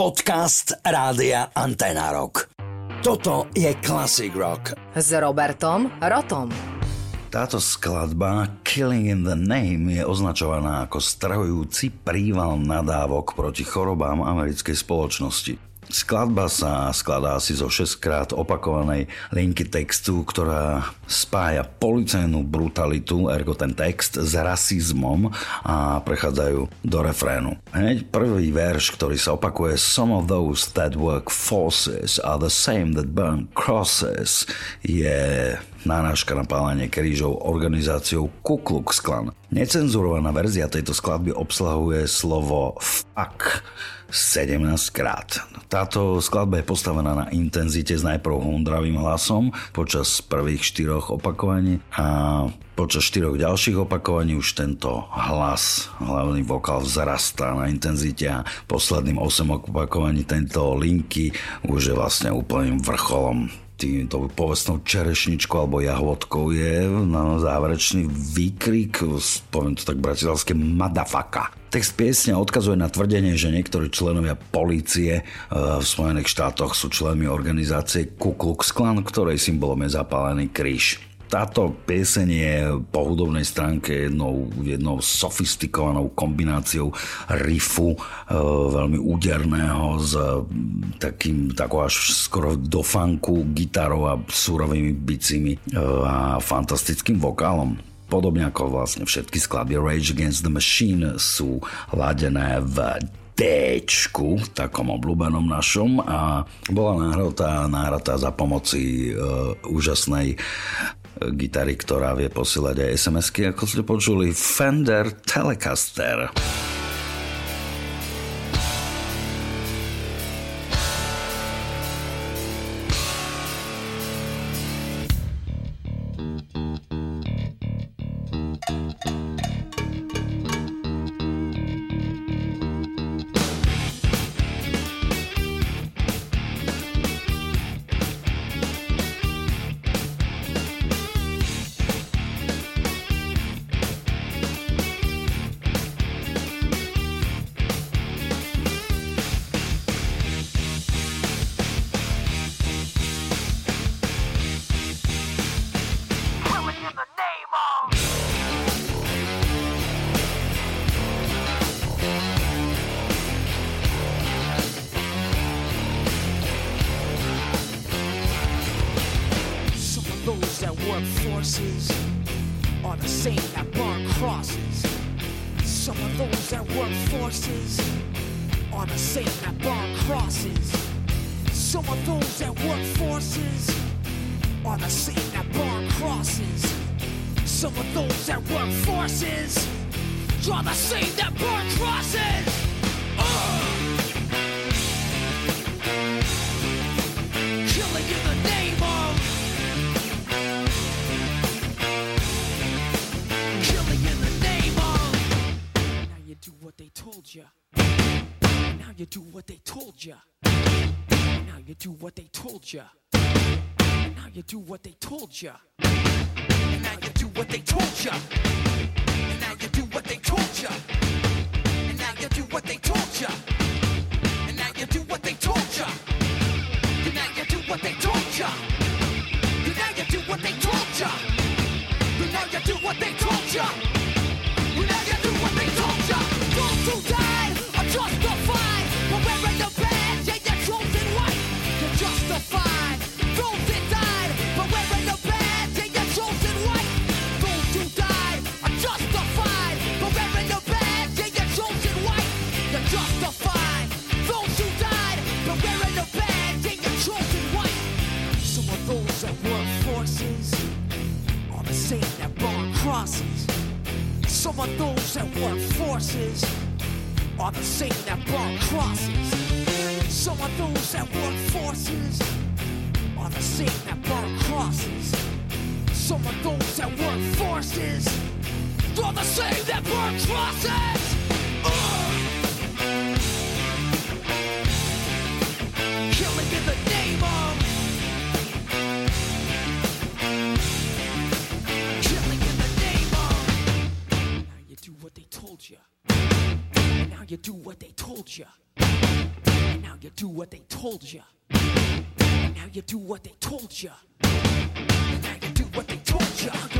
Podcast Rádia Antena Rock. Toto je Classic Rock. S Robertom Rotom. Táto skladba Killing in the Name je označovaná ako strahujúci príval nadávok proti chorobám americkej spoločnosti. Skladba sa skladá asi zo 6 krát opakovanej linky textu, ktorá spája policajnú brutalitu, ergo ten text, s rasizmom a prechádzajú do refrénu. Hneď prvý verš, ktorý sa opakuje Some of those that work forces are the same that burn crosses je náražka na pálenie krížov organizáciou Ku Klux Klan. Necenzurovaná verzia tejto skladby obsahuje slovo fuck 17 krát. Táto skladba je postavená na intenzite s najprv hundravým hlasom počas prvých štyroch opakovaní a počas štyroch ďalších opakovaní už tento hlas, hlavný vokál vzrastá na intenzite a posledným 8 opakovaní tento linky už je vlastne úplným vrcholom týmto povestnou čerešničkou alebo jahodkou je na záverečný výkrik, poviem to tak bratislavské, madafaka. Text piesne odkazuje na tvrdenie, že niektorí členovia polície eh, v Spojených štátoch sú členmi organizácie Ku Klux Klan, ktorej symbolom je zapálený kríž. Táto pieseň je po hudobnej stránke jednou, jednou sofistikovanou kombináciou riffu, e, veľmi úderného s takým, takou až skoro do funku gitarou a súrovými bicimi e, a fantastickým vokálom. Podobne ako vlastne všetky skladby Rage Against the Machine sú ladené v D, takom obľúbenom našom a bola nahratá, nahratá za pomoci e, úžasnej gitary, ktorá vie posielať aj SMS-ky, ako ste počuli Fender Telecaster. the same that bar crosses. Some of those that work forces draw the same that bar crosses. Uh. Killing in the name of. they told you. Now you do what they told you. Now you do what they told you now you do what they told you. And now you do what they told you. And now you do what they told you. And now you do what they told you. And now you do what they told you. And now you do what they told you. And now you do what they told you. And now you do what they told you. bosses. Some of those that work forces are the same that brought crosses. Some of those that work forces are the same that brought crosses. Some of those that work forces are the same that brought crosses. you do what they told you. And now you do what they told you. And now you do what they told you. And now you do what they told you.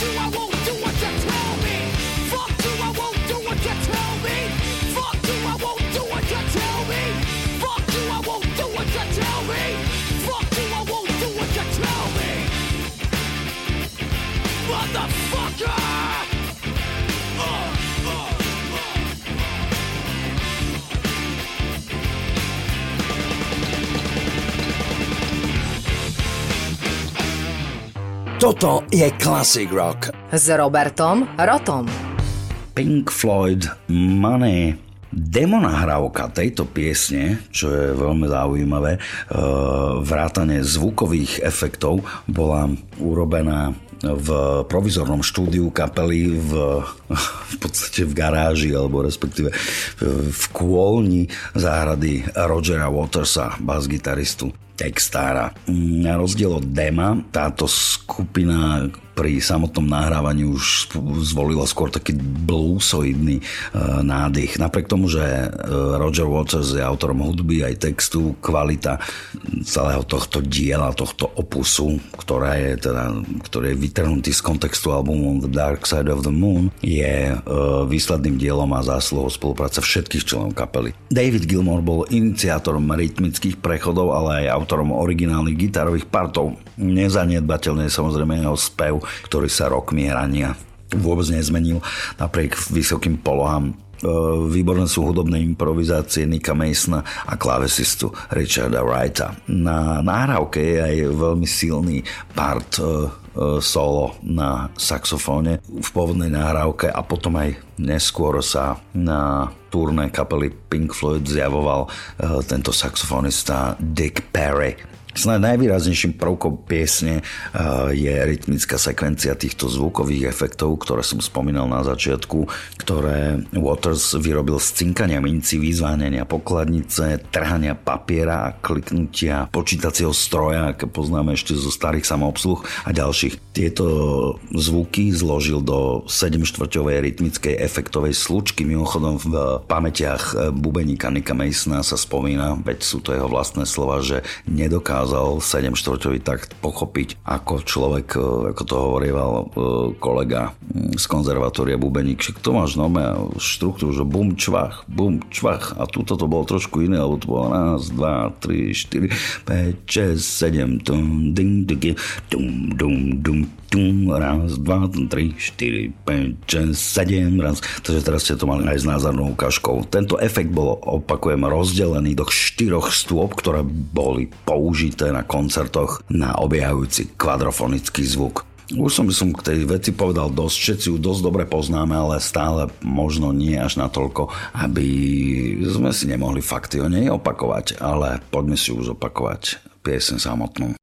do I want? Toto je Classic Rock. S Robertom Rotom. Pink Floyd Money. Demo nahrávka tejto piesne, čo je veľmi zaujímavé, e, vrátane zvukových efektov bola urobená v provizornom štúdiu kapely v, v podstate v garáži alebo respektíve v kôlni záhrady Rogera Watersa, bas-gitaristu textára. Na rozdiel od Dema, táto skupina pri samotnom nahrávaní už zvolila skôr taký bluesoidný e, nádych. Napriek tomu, že e, Roger Waters je autorom hudby aj textu, kvalita celého tohto diela, tohto opusu, ktorá je teda, ktorý je vytrhnutý z kontextu albumu The Dark Side of the Moon, je e, výsledným dielom a zásluhou spolupráce všetkých členov kapely. David Gilmour bol iniciátorom rytmických prechodov, ale aj autorom originálnych gitarových partov. Nezanedbateľne samozrejme jeho spev, ktorý sa rokmi hrania vôbec nezmenil napriek vysokým polohám. E, Výborné sú hudobné improvizácie Nika Masona a klávesistu Richarda Wrighta. Na nahrávke je aj veľmi silný part e, e, solo na saxofóne v pôvodnej nahrávke a potom aj neskôr sa na turné kapely Pink Floyd zjavoval tento saxofonista Dick Perry. Snad najvýraznejším prvkom piesne eh, je rytmická sekvencia týchto zvukových efektov, ktoré som spomínal na začiatku, ktoré Waters vyrobil z cinkania minci, vyzvánenia pokladnice, trhania papiera a kliknutia počítacieho stroja, aké poznáme ešte zo starých samoobsluh a ďalších. Tieto zvuky zložil do 7 štvrťovej rytmickej efektovej slučky. Mimochodom v pamätiach bubeníka Nika Masona sa spomína, veď sú to jeho vlastné slova, že nedokázal 7 štvrťový takt pochopiť, ako človek, e, ako to hovorieval e, kolega z konzervatória Bubeník, že to máš nome štruktúru, že bum, čvach, bum, čvach a tuto to bolo trošku iné, lebo to bolo raz, dva, tri, štyri, päť, šesť, sedem, tum, ding, ding, dum, dum, dum, tum, raz, dva, tri, štyri, päť, šesť, sedem, raz. Takže teraz ste to mali aj s názornou ukážkou. Tento efekt bol, opakujem, rozdelený do štyroch stôp, ktoré boli použité na koncertoch na objavujúci kvadrofonický zvuk. Už som by som k tej veci povedal dosť, všetci ju dosť dobre poznáme, ale stále možno nie až natoľko, aby sme si nemohli fakty o nej opakovať, ale poďme si už opakovať piesen samotnú.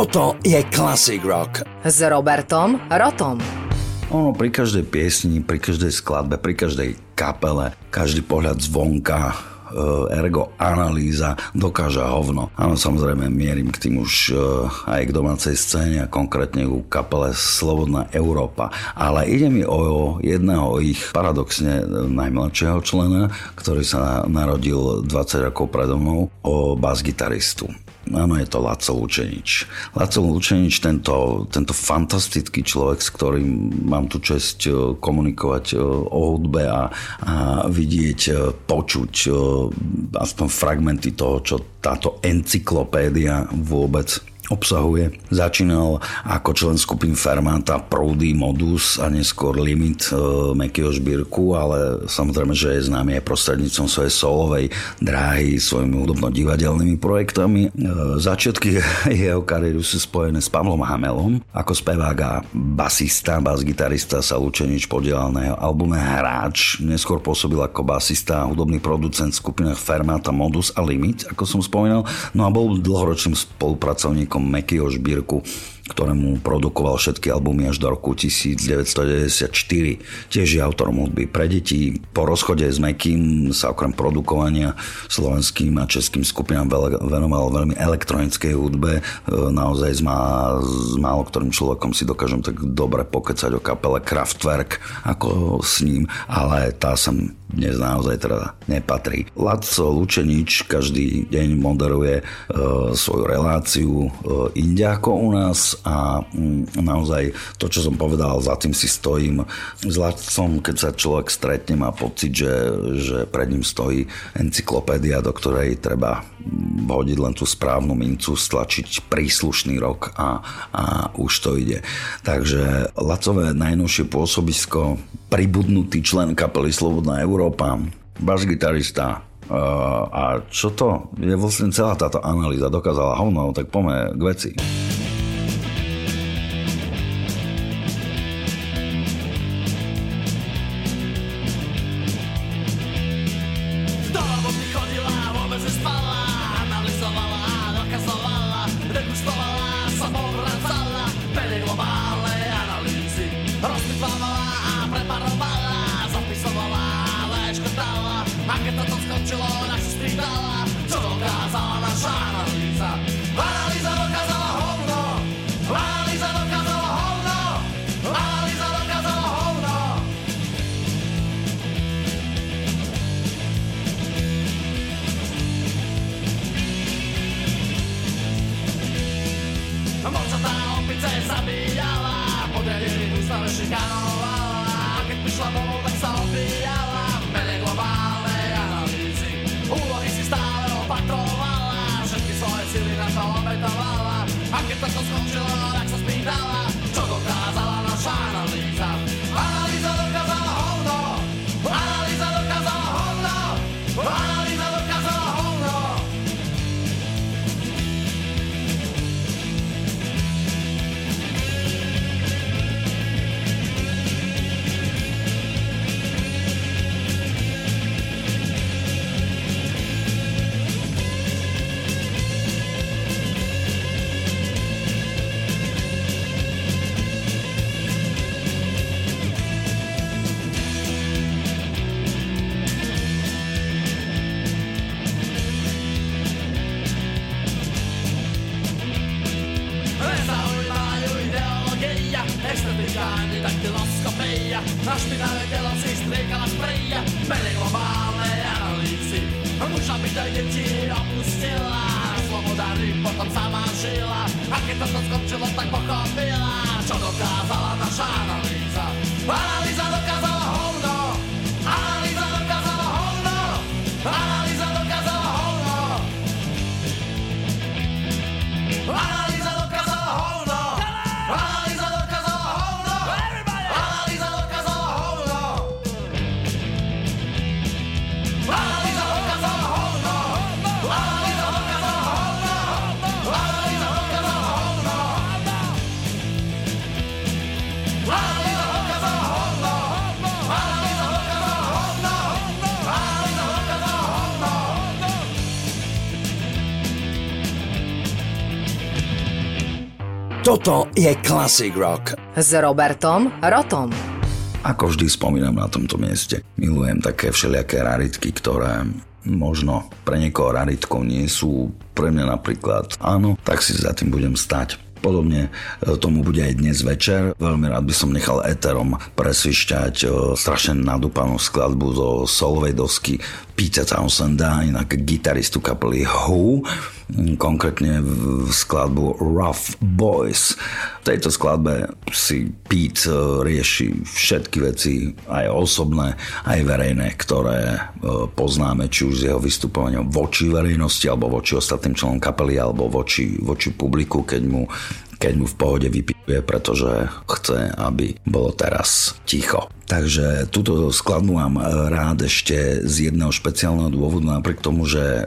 Toto je Classic Rock. S Robertom Rotom. Ono pri každej piesni, pri každej skladbe, pri každej kapele, každý pohľad zvonka, e, ergo analýza dokáže hovno. Áno, samozrejme mierim k tým už e, aj k domácej scéne a konkrétne ku kapele Slobodná Európa. Ale ide mi o jedného ich paradoxne najmladšieho člena, ktorý sa narodil 20 rokov predo mnou, o bas-gitaristu. Áno, je to Laco Lučenič. Laco Lučenič, tento, tento fantastický človek, s ktorým mám tu čest e, komunikovať e, o hudbe a, a vidieť, e, počuť aspoň fragmenty toho, čo táto encyklopédia vôbec obsahuje. Začínal ako člen skupín Fermata, Proudy, Modus a neskôr Limit e, Mekio Žbírku, ale samozrejme, že je známy aj prostrednícom svojej solovej dráhy, svojimi hudobno-divadelnými projektami. E, začiatky jeho kariéry sú spojené s Pavlom Hamelom. Ako spevák a basista, bas-gitarista sa Lučenič podielal na jeho albume Hráč. Neskôr pôsobil ako basista a hudobný producent v skupinách Fermata, Modus a Limit, ako som spomínal. No a bol dlhoročným spolupracovníkom Mekyho Žbírku ktorému produkoval všetky albumy až do roku 1994. Tiež je autorom hudby pre deti. Po rozchode s Mekým sa okrem produkovania slovenským a českým skupinám venoval veľmi elektronickej hudbe. E, Naozaj má, s málo ktorým človekom si dokážem tak dobre pokecať o kapele Kraftwerk ako s ním, ale tá sa dnes naozaj teda nepatrí. Laco Lučenič každý deň moderuje e, svoju reláciu e, inde ako u nás a mm, naozaj to, čo som povedal, za tým si stojím. S Lacom, keď sa človek stretne, má pocit, že, že pred ním stojí encyklopédia, do ktorej treba mm, hodiť len tú správnu mincu, stlačiť príslušný rok a, a už to ide. Takže Lacové najnovšie pôsobisko, pribudnutý člen kapely Slobodná Európa, bas-gitarista, Uh, a čo to je vlastne celá táto analýza dokázala hovno, tak poďme k veci. sangre está To som skončila, tak som spýtala. Deti opustila. Slobodárny potom sama žila. A keď toto skončilo, tak pochopila Čo dokázala naša analýza. Analýza Toto je Classic Rock. S Robertom Rotom. Ako vždy spomínam na tomto mieste, milujem také všelijaké raritky, ktoré možno pre niekoho raritkou nie sú, pre mňa napríklad áno, tak si za tým budem stať. Podobne e, tomu bude aj dnes večer. Veľmi rád by som nechal Eterom presvišťať e, strašne nadúpanú skladbu zo solovej dosky Pete Townsenda, inak gitaristu kapely Who, konkrétne v skladbu Rough Boys. V tejto skladbe si Pete e, rieši všetky veci, aj osobné, aj verejné, ktoré e, poznáme, či už z jeho vystupovania voči verejnosti, alebo voči ostatným členom kapely, alebo voči, voči publiku, keď mu keď mu v pohode vypije, pretože chce, aby bolo teraz ticho. Takže túto skladbu mám e, rád ešte z jedného špeciálneho dôvodu, napriek tomu, že e,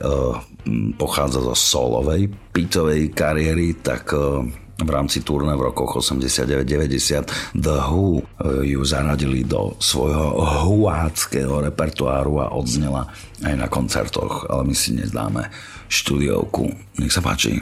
pochádza zo solovej pitovej kariéry, tak e, v rámci turné v rokoch 89-90 The Who ju zaradili do svojho huáckého repertoáru a odznela aj na koncertoch, ale my si nezdáme štúdiovku. Nech sa páči.